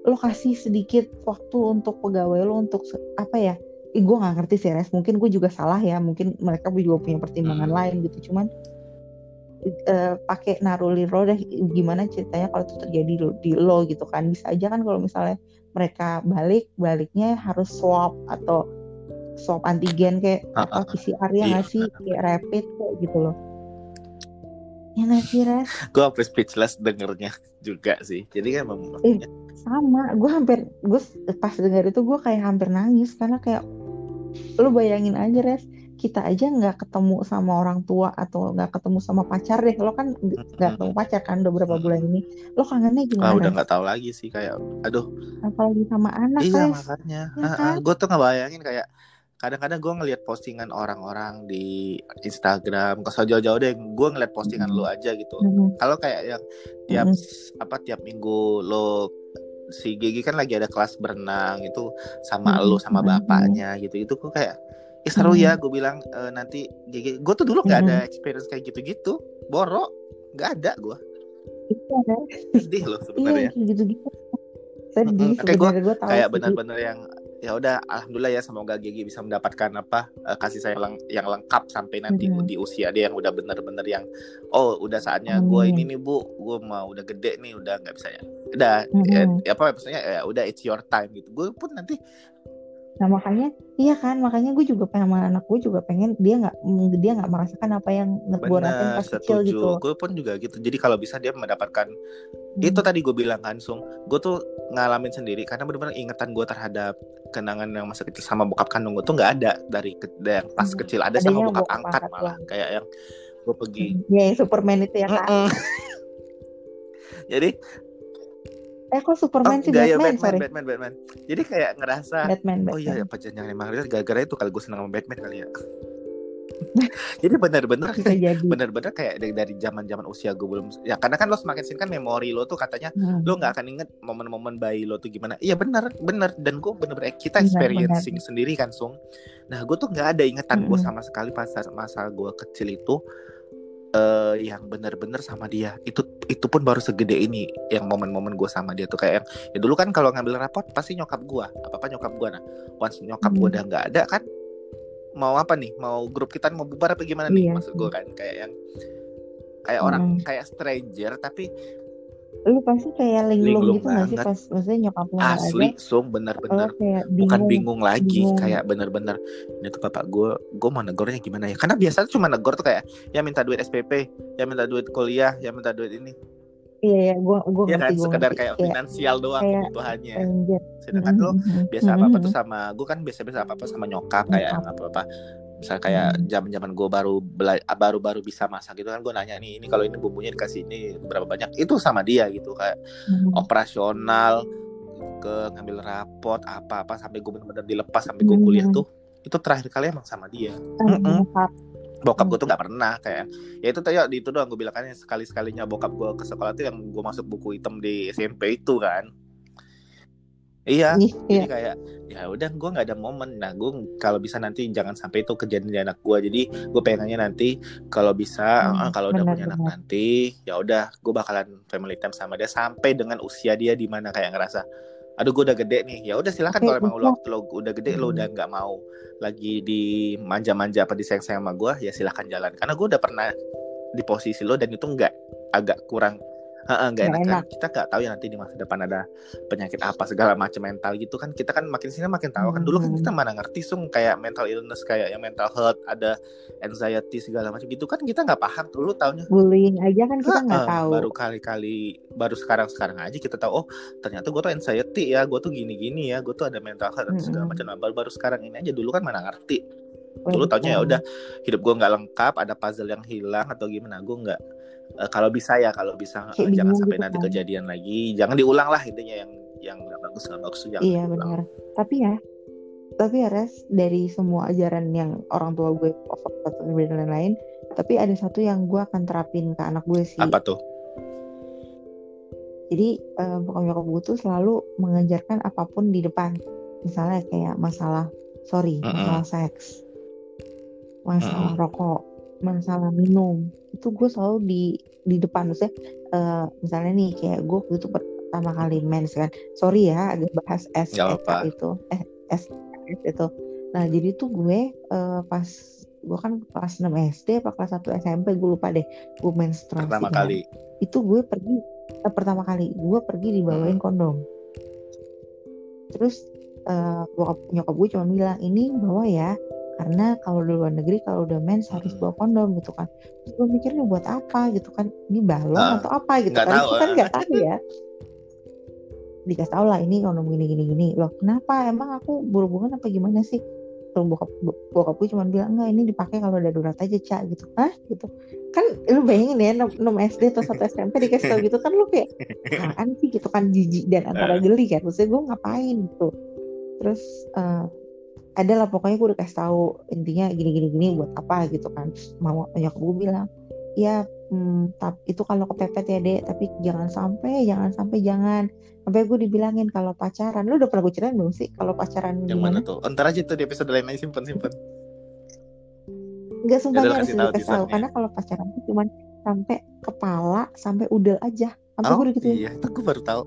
lo kasih sedikit waktu untuk pegawai lo untuk apa ya eh, gue nggak ngerti sih res. Mungkin gue juga salah ya mungkin mereka juga punya pertimbangan hmm. lain gitu. Cuman uh, pakai naruli lo deh gimana ceritanya kalau itu terjadi di lo gitu kan. Bisa aja kan kalau misalnya mereka balik baliknya harus swab atau swab antigen kayak uh, apa PCR ya nggak sih? Kayak rapid kayak gitu loh. Ya nggak sih res? <laughs> Gue hampir speechless dengernya juga sih. Jadi kan memang eh, sama. Gue hampir gue pas denger itu gue kayak hampir nangis karena kayak lu bayangin aja res. Kita aja nggak ketemu sama orang tua atau nggak ketemu sama pacar deh. Lo kan nggak ketemu pacar kan udah berapa bulan ini. Lo kangennya gimana? Ah, udah nggak tahu lagi sih kayak aduh. Apalagi sama anak iya res. makanya. Ya, kan? gue tuh nggak bayangin kayak kadang-kadang gue ngeliat postingan orang-orang di Instagram kalau jauh-jauh deh gue ngeliat postingan mm -hmm. lo aja gitu mm-hmm. kalau kayak yang tiap mm -hmm. apa tiap minggu lo si Gigi kan lagi ada kelas berenang itu sama mm -hmm. lo sama bapaknya gitu itu kok kayak ya seru mm -hmm. ya gue bilang e, nanti Gigi gue tuh dulu nggak mm -hmm. ada experience kayak gitu-gitu borok nggak ada gue iya, sedih loh sebenarnya iya, gitu-gitu sedih mm -hmm. kayak gue kayak benar-benar yang ya udah alhamdulillah ya semoga Gigi bisa mendapatkan apa uh, kasih sayang leng yang lengkap sampai nanti mm -hmm. di usia dia yang udah bener-bener yang oh udah saatnya mm -hmm. gue ini nih bu gue mau udah gede nih udah nggak bisa ya udah mm -hmm. ya, apa maksudnya ya udah it's your time gitu gue pun nanti nah makanya iya kan makanya gue juga pengen sama anak gue juga pengen dia nggak dia nggak merasakan apa yang gue rasain pas kecil gitu gue pun juga gitu jadi kalau bisa dia mendapatkan. Itu tadi gue bilang kan sung gue tuh ngalamin sendiri karena benar-benar ingatan gue terhadap kenangan yang masa kecil sama bokap kandung gue tuh nggak ada dari, ke, dari yang pas hmm. kecil ada sama bokap, bokap angkat malah lah. kayak yang gue pergi hmm. ya Superman itu ya kan <laughs> jadi Eh kok Superman oh, sih Batman, ya, Batman, sorry. Batman, Batman. Jadi kayak ngerasa Batman, Batman. Oh iya, ya jangan emang gara-gara itu kalau gue senang sama Batman kali ya. <laughs> jadi benar-benar benar-benar kayak dari, zaman-zaman usia gue belum ya karena kan lo semakin sini kan memori lo tuh katanya hmm. lo nggak akan inget momen-momen bayi lo tuh gimana iya benar benar dan gue benar-benar kita experiencing bener. sendiri kan sung nah gue tuh nggak ada ingatan hmm. gue sama sekali pas masa gue kecil itu uh, yang benar-benar sama dia itu itu pun baru segede ini yang momen-momen gue sama dia tuh kayak yang ya dulu kan kalau ngambil rapot pasti nyokap gue apa apa nyokap gue nah once nyokap gue hmm. udah nggak ada kan mau apa nih mau grup kita mau bubar apa gimana nih iya. maksud gue kan kayak yang kayak hmm. orang kayak stranger tapi lu pasti kayak linglung, gitu gak sih pas maksudnya nyokap lu asli aja. sung bener-bener bukan bingung lagi bingung. kayak bener-bener ini tuh bapak gue gue mau negornya gimana ya karena biasa cuma negor tuh kayak ya minta duit SPP ya minta duit kuliah ya minta duit ini Iya, iya, gue gue ya kan, sekedar kayak iya. finansial doang kayak kebutuhannya. Sedangkan mm -hmm. lo biasa apa apa tuh sama gue kan biasa-biasa apa apa sama nyokap kayak apa apa misalnya kayak hmm. zaman zaman gue baru baru baru bisa masak gitu kan gue nanya nih ini kalau ini bumbunya dikasih ini berapa banyak itu sama dia gitu kayak hmm. operasional ke ngambil rapot apa apa sampai gue benar-benar dilepas sampai gue kuliah hmm. tuh itu terakhir kali emang sama dia hmm. Bokap gue tuh nggak pernah kayak ya itu tuh ya di itu doang gue bilang kan sekali sekalinya bokap gue ke sekolah tuh yang gue masuk buku hitam di SMP itu kan Iya, iya. jadi kayak ya udah gue nggak ada momen. Nah gue kalau bisa nanti jangan sampai itu kejadian di anak gue. Jadi gue pengennya nanti kalau bisa hmm, uh, kalau udah punya anak nanti ya udah gue bakalan family time sama dia sampai dengan usia dia di mana kayak ngerasa aduh gue udah gede nih. Ya udah silakan kalau emang lo, lo udah gede lo udah nggak mau lagi di manja-manja apa disayang sayang sama gue ya silahkan jalan. Karena gue udah pernah di posisi lo dan itu nggak agak kurang nggak enak, enak. Kan? kita nggak tahu ya nanti di masa depan ada penyakit apa segala macam mental gitu kan kita kan makin sini makin tahu kan dulu kan kita hmm. mana ngerti sung kayak mental illness kayak yang mental health ada anxiety segala macam gitu kan kita nggak paham dulu tahunya bullying aja kan kita nggak tahu baru kali-kali baru sekarang sekarang aja kita tahu oh ternyata gue tuh anxiety ya gue tuh gini-gini ya gue tuh ada mental health hmm. segala macam nah, baru baru sekarang ini aja dulu kan mana ngerti dulu taunya ya udah hidup gue nggak lengkap ada puzzle yang hilang atau gimana gue nggak uh, kalau bisa ya kalau bisa. Uh, jangan sampai gitu nanti kan. kejadian lagi. Jangan diulang lah intinya yang yang nggak bagus nggak bagus jangan iya benar. Tapi ya tapi ya res dari semua ajaran yang orang tua gue over dan lain-lain tapi ada satu yang gue akan terapin ke anak gue sih. Apa tuh? Jadi uh, bokap nyokap gue tuh selalu mengajarkan apa pun di depan. Misalnya kayak masalah sorry mm -hmm. masalah seks masalah mm -hmm. rokok masalah minum. Itu gue selalu di di depan maksudnya uh, misalnya nih kayak gue itu pertama kali mens kan. Sorry ya agak bahas S itu. Eh S itu. Nah jadi tuh gue uh, pas gue kan kelas 6 SD apa kelas 1 SMP gue lupa deh gue menstruasi pertama kali. Itu gue pergi eh, pertama kali gue pergi dibawain hmm. kondom. Terus uh, bokap nyokap gue cuma bilang ini bawa ya karena kalau di luar negeri kalau udah mens harus bawa kondom gitu kan. Terus gue mikirnya buat apa gitu kan? Ini balon uh, atau apa gitu? kan itu kan nggak tahu ya. Dikasih tau lah ini kondom gini gini gini. Loh kenapa? Emang aku berhubungan apa gimana sih? Kalau bokap bokap gue cuma bilang enggak ini dipakai kalau udah darurat aja cak gitu. Ah gitu. Kan lu bayangin ya 6, 6 SD atau 1 SMP dikasih tau gitu kan lu kayak apaan sih? Gitu kan jijik dan antara geli kan. Maksudnya gue ngapain gitu. Terus uh, ada lah pokoknya gue udah kasih tahu intinya gini gini gini buat apa gitu kan. Mau nyokap gue bilang ya hmm, tapi itu kalau kepepet ya dek tapi jangan sampai jangan sampai jangan. Sampai gue dibilangin kalau pacaran. Lu udah pernah gue ceritain belum sih kalau pacaran yang gimana? mana tuh? Entar aja tuh di episode lain aja simpen simpen. Enggak sumpahnya harus dikasih tahu karena kalau pacaran itu cuma sampai kepala sampai udel aja. Sampai oh, gue gitu iya itu gue baru tahu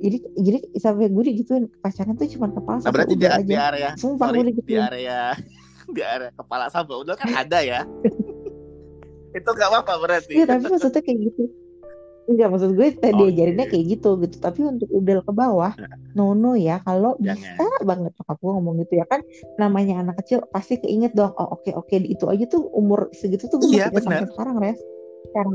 jadi jadi sampai gue digituin pacaran tuh cuma kepala nah, berarti di, aja. di area Sumpah sorry, di area <laughs> di area kepala sampai udah kan ada ya? <laughs> Itu gak apa-apa berarti. Iya tapi maksudnya kayak gitu. Enggak maksud gue tadi oh, diajarinnya iya. kayak gitu gitu. Tapi untuk udel ke bawah nah. no no ya. Kalau bisa banget nyokap gue ngomong gitu ya. Kan namanya anak kecil pasti keinget dong oh oke okay, oke okay. itu aja tuh umur segitu tuh gue iya, masih sampai sekarang res sekarang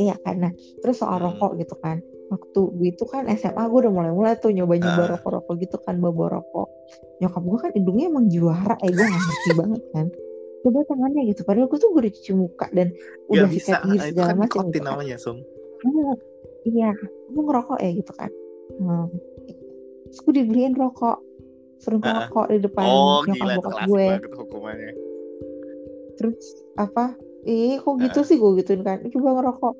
iya karena terus soal hmm. rokok gitu kan waktu itu kan SMA gue udah mulai-mulai tuh nyoba-nyoba uh. rokok-rokok gitu kan bawa rokok nyokap gue kan hidungnya emang juara eh gue gak ngerti banget kan coba tangannya gitu padahal gue tuh gue udah cuci muka dan ya, udah bisa gigi segala kan macam gitu kan. namanya Sum nah, iya gue ngerokok ya gitu kan hmm. terus gue dibeliin rokok suruh uh. rokok di depan oh, nyokap bokap gue terus apa eh kok gitu uh. sih gue gituin kan coba ngerokok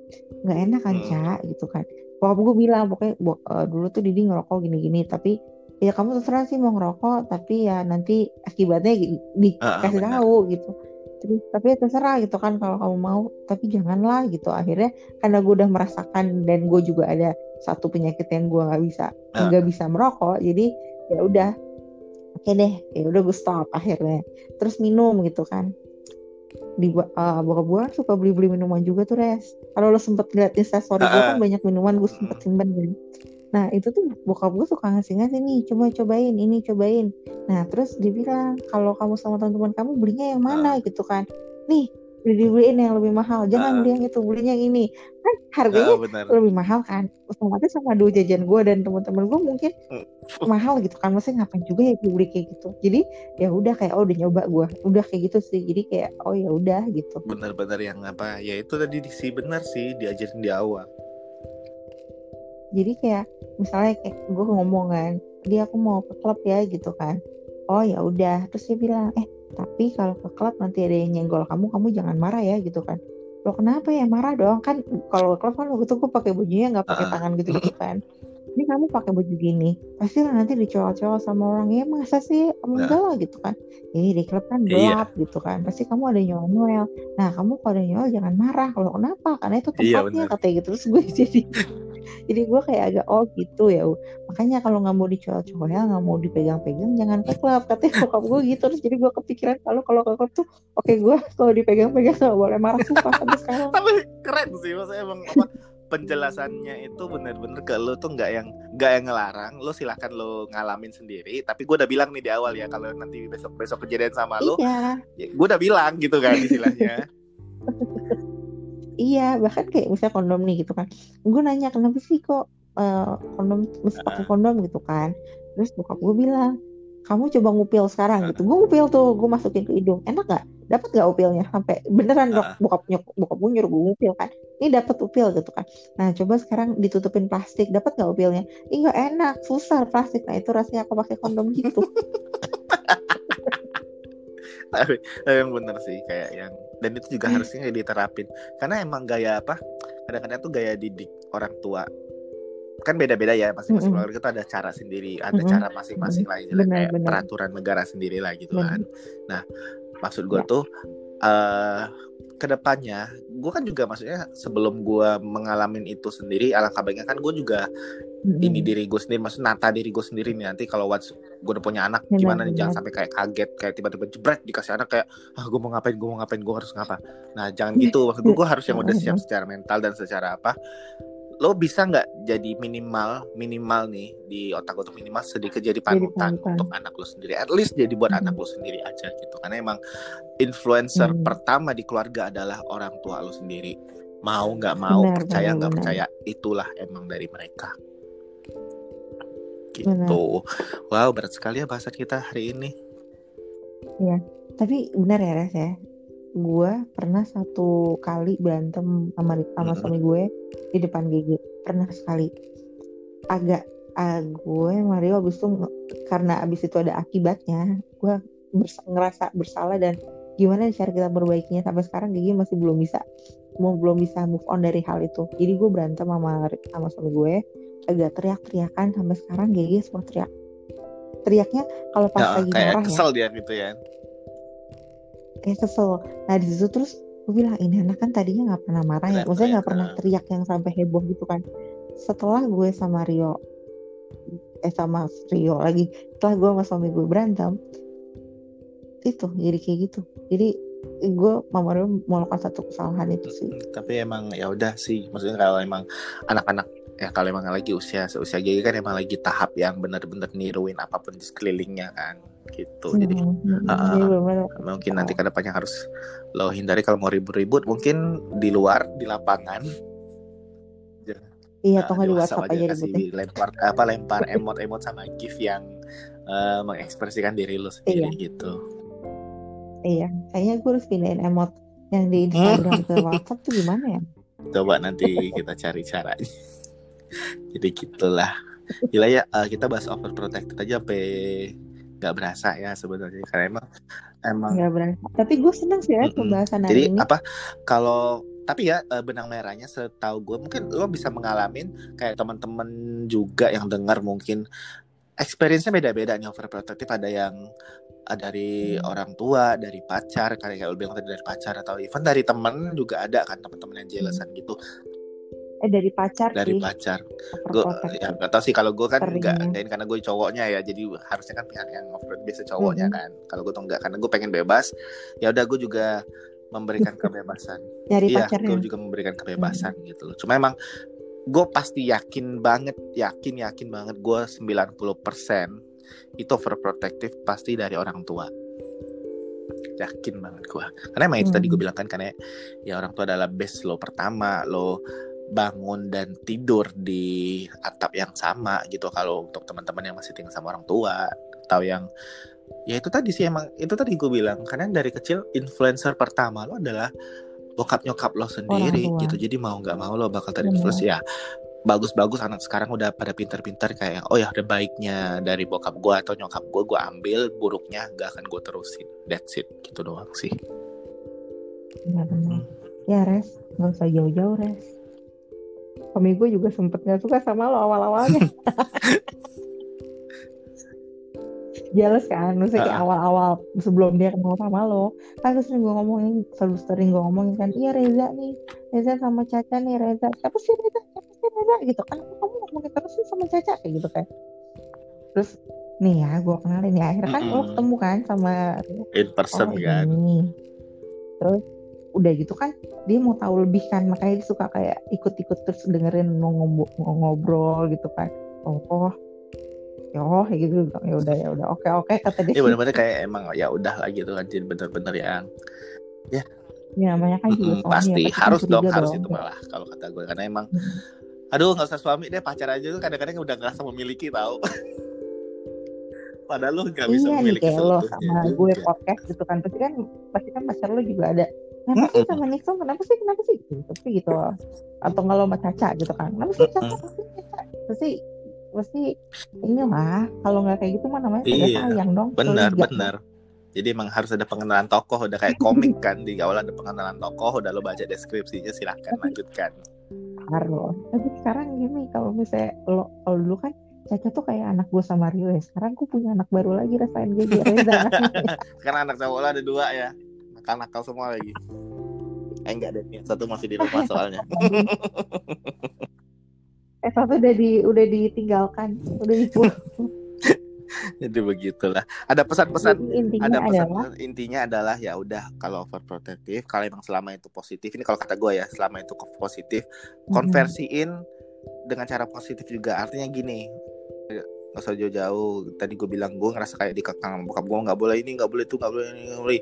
nggak enak kan hmm. cak gitu kan bokap gue bilang pokoknya uh, dulu tuh Didi ngerokok gini-gini tapi ya kamu terserah sih mau ngerokok tapi ya nanti akibatnya di, dikasih uh, tahu gitu. Terus tapi ya terserah gitu kan kalau kamu mau tapi janganlah gitu. Akhirnya karena gue udah merasakan dan gue juga ada satu penyakit yang gue nggak bisa nggak uh. bisa merokok jadi ya udah. Oke okay deh ya udah gue stop akhirnya. Terus minum gitu kan di uh, bokap suka beli beli minuman juga tuh res. Kalau lo sempet lihat instastory uh, gue kan banyak minuman gue sempet simpen kan. Nah itu tuh bokap gue suka ngasih ngasih nih coba cobain ini cobain. Nah terus dia bilang kalau kamu sama teman-teman kamu belinya yang mana? Uh. gitu kan. Nih dibeliin yang lebih mahal jangan uh. beli yang itu belinya yang ini kan harganya uh, lebih mahal kan? Otomatis sama dua jajan gue dan teman-teman gue mungkin uh. mahal gitu kan? Maksudnya ngapain juga ya beli kayak gitu? Jadi ya udah kayak oh udah nyoba gue udah kayak gitu sih. Jadi kayak oh ya udah gitu. Benar-benar yang apa ya itu tadi sih benar sih diajarin di awal. Jadi kayak misalnya kayak gue ngomong kan dia aku mau ke klub ya gitu kan. Oh ya udah. Terus dia bilang eh tapi kalau ke klub nanti ada yang nyenggol kamu kamu jangan marah ya gitu kan lo kenapa ya? Marah dong. Kan kalau klub kan waktu itu gue pakai bajunya nggak pakai ah. tangan gitu gitu kan. Ini kamu pakai baju gini pasti nanti dicowok-cowok sama orang. Ya masa sih? Enggak nah. lah gitu kan. Ini di klub kan iya. gelap iya. gitu kan. Pasti kamu ada nyolong noel nah kamu kalau ada nyolong jangan marah. Kalau kenapa? Karena itu iya, tempatnya iya, katanya gitu. Terus gue jadi jadi gue kayak agak oh gitu ya makanya kalau nggak mau dicowok-cowok ya nggak mau dipegang-pegang jangan ke klub. Katanya bokap gue gitu terus jadi gue kepikiran kalau kalau ke klub tuh oke okay, gue kalau dipegang-pegang nggak boleh marah sumpah sampai sekarang. Tapi keren sih maksudnya emang apa penjelasannya itu bener-bener ke lo tuh nggak yang nggak yang ngelarang. Lo silahkan lo ngalamin sendiri. Tapi gue udah bilang nih di awal ya kalau nanti besok besok kejadian sama lo iya. ya, gue udah bilang gitu kan istilahnya <laughs> iya bahkan kayak misalnya kondom nih gitu kan. Gue nanya kenapa sih kok uh, kondom mesti pakai kondom? Gitu kan. Terus bokap gue bilang kamu coba ngupil sekarang gitu. Gue ngupil tuh gue masukin ke hidung. Enak gak dapat gak upilnya? Sampai beneran dok bokap nyok bokap gue nyuruh gue ngupil kan. Ini dapat upil gitu kan. Nah coba sekarang ditutupin plastik dapat gak upilnya? Ini gak enak susah plastik. Nah itu rasanya aku pakai kondom gitu <laughs> <laughs> tapi, tapi yang bener sih kayak yang dan itu juga harusnya diterapin karena emang gaya apa kadang-kadang tuh gaya didik orang tua kan beda-beda ya masing-masing mm -hmm. keluarga itu ada cara sendiri ada mm -hmm. cara masing-masing lah kayak peraturan negara sendiri lah gitu bener. kan nah maksud gue ya. tuh uh, ke depannya gue kan juga maksudnya sebelum gue mengalami itu sendiri alangkah baiknya kan gue juga mm-hmm. ini diri gue sendiri maksud nata diri gue sendiri nih. Nanti kalau once gue udah punya anak benar, gimana nih? jangan sampai kayak kaget kayak tiba-tiba jebret dikasih anak kayak ah gue mau ngapain gue mau ngapain gue harus ngapa. Nah jangan gitu. Maksud gue gue harus yang udah siap secara mental dan secara apa lo bisa nggak jadi minimal minimal nih di otak lo tuh minimal sedikit jadi panutan untuk anak lo sendiri. At least jadi buat hmm. anak lo sendiri aja gitu. Karena emang influencer hmm. pertama di keluarga adalah orang tua lo sendiri. Mau nggak mau benar, percaya nggak percaya itulah emang dari mereka. Gitu. Benar. wow berat sekali ya bahasan kita hari ini. Ya tapi benar ya Res ya gue pernah satu kali berantem sama sama suami gue di depan GG pernah sekali. Agak uh, gue Mario abis itu karena abis itu ada akibatnya gue bers ngerasa bersalah dan gimana cara kita berbaikinya sampai sekarang GG masih belum bisa mau belum bisa move on dari hal itu. Jadi gue berantem sama sama suami gue agak teriak-teriakan sampai sekarang GG semua teriak. Teriaknya kalau pas ya, lagi kayak marah kesel ya. dia gitu ya kayak kesel. Nah di situ terus gue bilang ini anak kan tadinya nggak pernah marah ya. Maksudnya nggak pernah. teriak yang sampai heboh gitu kan. Setelah gue sama Rio eh sama Rio lagi setelah gue sama suami gue berantem itu jadi kayak gitu. Jadi gue mama Rio melakukan satu kesalahan itu sih. Tapi emang ya udah sih. Maksudnya kalau emang anak-anak ya kalau emang lagi usia seusia gigi kan emang lagi tahap yang benar-benar niruin apa pun di sekelilingnya kan gitu. Hmm, jadi uh, iya, mungkin nanti ke depannya harus lo hindari kalau mau ribut-ribut mungkin di luar di lapangan. Iya atau di WhatsApp aja, aja kasih lempar apa lempar emot-emot sama gif yang uh, mengekspresikan diri lo sendiri iya. gitu. Iya kayaknya gue harus pindahin emot yang di Instagram ke <laughs> WhatsApp tuh gimana ya? Coba nanti kita cari caranya. <laughs> Jadi gitulah. Gila ya uh, kita bahas overprotected aja sampai nggak berasa ya sebenarnya karena emang emang nggak berasa tapi gue seneng sih ya mm -mm. pembahasan jadi ini. apa kalau tapi ya eh, benang merahnya setahu gue mungkin lo bisa mengalami kayak teman-teman juga yang dengar mungkin experience-nya beda-beda nih overprotective ada yang uh, dari hmm. orang tua, dari pacar, kayak lo bilang tadi dari pacar atau even dari temen juga ada kan teman-teman yang jealousan hmm. gitu eh dari pacar dari sih. pacar. Gue ya gak tau sih kalau gue kan nggak nggak karena gue cowoknya ya jadi harusnya kan pihak yang overprotective biasa cowoknya hmm. kan. Kalau gue tuh enggak karena gue pengen bebas ya udah gue <laughs> juga memberikan kebebasan. Dari iya gue juga memberikan kebebasan hmm. gitu loh. Cuma emang gue pasti yakin banget yakin yakin banget gue 90% itu overprotective pasti dari orang tua. Yakin banget gue karena emang hmm. itu tadi gue bilang kan karena ya orang tua adalah base lo pertama lo bangun dan tidur di atap yang sama gitu kalau untuk teman-teman yang masih tinggal sama orang tua atau yang ya itu tadi sih emang itu tadi gue bilang karena dari kecil influencer pertama lo adalah bokap nyokap lo sendiri gitu. Jadi mau nggak mau lo bakal terinfluence. Ya bagus-bagus anak sekarang udah pada pinter-pinter kayak oh ya udah baiknya dari bokap gue atau nyokap gue gue ambil buruknya gak akan gue terusin. That's it gitu doang sih. Ya benar hmm. ya res. Nggak usah jauh-jauh res suami gue juga sempet gak suka sama lo awal-awalnya. <laughs> Jelas kan? Maksudnya kayak awal-awal sebelum dia kenal sama lo. Kan terus sering gue ngomongin selalu sering gue ngomongin kan iya Reza nih. Reza sama Caca nih Reza. Siapa sih Reza? Siapa sih Reza? Gitu kan. Kamu ngomongin terus sih sama Caca? Kayak gitu kan. Terus nih ya gue kenalin ya akhirnya kan mm -hmm. lo ketemu kan sama in person oh, kan. ini. terus udah gitu kan dia mau tahu lebih kan makanya dia suka kayak ikut-ikut terus dengerin mau ngobrol gitu kan. Oh, oh ya oh gitu ya udah ya udah. Oke oke kata dia. Ya benar-benar kayak emang ya udah lah gitu kan jadi bener-bener yang ya. Ya namanya kan juga mm, pasti. ya, harus dong harus itu malah kalau kata gue. Karena emang hmm. aduh nggak usah suami deh pacar aja tuh kadang-kadang udah ngerasa memiliki tahu <laughs> padahal lo nggak bisa iya, memiliki kayak lo sama gue podcast gitu kan. Pasti kan pasti kan pacar lo juga ada kenapa sih sama Nixon? Kenapa sih kenapa sih? Gitu pasti gitu. Loh atau kalau sama Caca gitu kan? Kenapa sih Caca? Pasti Caca? Pasti pasti inilah kalau nggak kayak gitu mah namanya iya, sayang dong benar benar. Jadi emang harus ada pengenalan tokoh udah kayak komik kan di awal ada pengenalan tokoh udah lo baca deskripsinya silahkan tapi, lanjutkan. Harus tapi sekarang gini kalau misalnya lo kalau dulu kan Caca tuh kayak anak gue sama Rio ya. Sekarang gue punya anak baru lagi rasain jadi Reza. <laughs> Karena anak cowok lo ada dua ya nakal-nakal semua lagi. Eh enggak deh satu masih di rumah soalnya. <laughs> Eh satu udah di udah ditinggalkan. Udah dipulang <laughs> jadi begitulah. Ada pesan-pesan ada pesan adalah, intinya adalah ya udah kalau overprotective kalau emang selama itu positif ini kalau kata gue ya selama itu positif konversiin dengan cara positif juga. Artinya gini nggak usah jauh-jauh. Tadi gue bilang gue ngerasa kayak dikekang bokap gue nggak boleh ini nggak boleh itu nggak boleh ini nggak boleh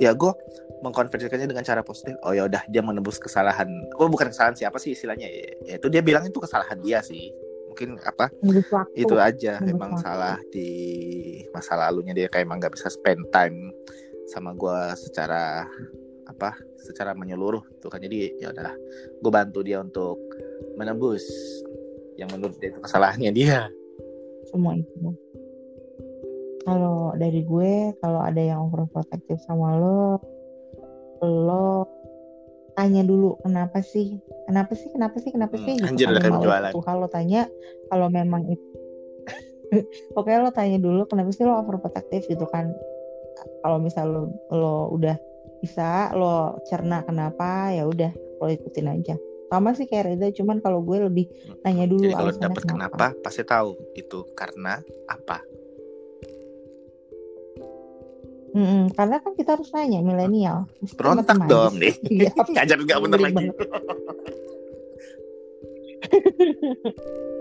ya gue mengkonversikannya dengan cara positif. Oh ya udah dia menebus kesalahan. Oh bukan kesalahan siapa sih istilahnya? Ya, ya itu dia bilang itu kesalahan dia sih. Mungkin apa? Itu aja Menurut emang waktu. salah di masa lalunya dia kayak emang nggak bisa spend time sama gue secara apa secara menyeluruh tuh kan. Jadi ya udahlah gue bantu dia untuk menebus yang menurut dia itu kesalahannya dia. Semua itu kalau dari gue kalau ada yang overprotective sama lo lo tanya dulu kenapa sih? Kenapa sih? Kenapa sih? Kenapa sih? Hmm, gitu, anjir kan jualan tuh kalau tanya kalau memang itu <laughs> oke lo tanya dulu kenapa sih lo overprotective gitu kan? Kalau misal lo, lo udah bisa lo cerna kenapa ya udah lo ikutin aja. Sama sih kayak Reza cuman kalau gue lebih hmm. tanya dulu jadi kalau dapet kenapa. kenapa pasti tahu itu karena apa Mm-mm, karena kan kita harus nanya milenial. Berontak dong nih. Iya. <laughs> Ngajar nggak bener lagi. <laughs>